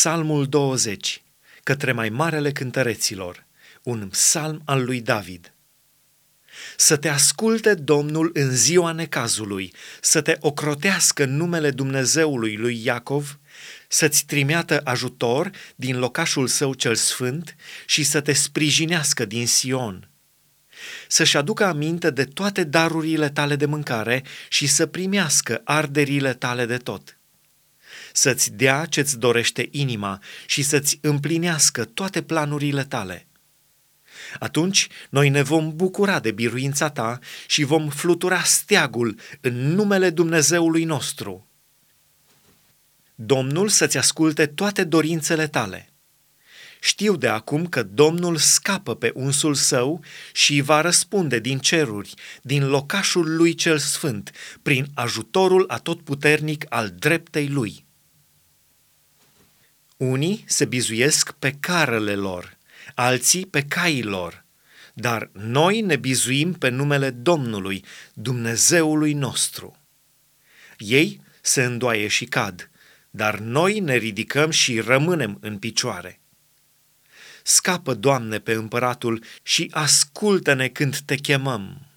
Psalmul 20, către mai marele cântăreților, un psalm al lui David. Să te asculte Domnul în ziua necazului, să te ocrotească numele Dumnezeului lui Iacov, să-ți trimeată ajutor din locașul său cel sfânt și să te sprijinească din Sion. Să-și aducă aminte de toate darurile tale de mâncare și să primească arderile tale de tot să-ți dea ce-ți dorește inima și să-ți împlinească toate planurile tale. Atunci noi ne vom bucura de biruința ta și vom flutura steagul în numele Dumnezeului nostru. Domnul să-ți asculte toate dorințele tale. Știu de acum că Domnul scapă pe unsul său și va răspunde din ceruri, din locașul lui cel sfânt, prin ajutorul atotputernic al dreptei lui. Unii se bizuiesc pe carele lor, alții pe caii lor, dar noi ne bizuim pe numele Domnului, Dumnezeului nostru. Ei se îndoaie și cad, dar noi ne ridicăm și rămânem în picioare. Scapă, Doamne, pe împăratul și ascultă-ne când te chemăm.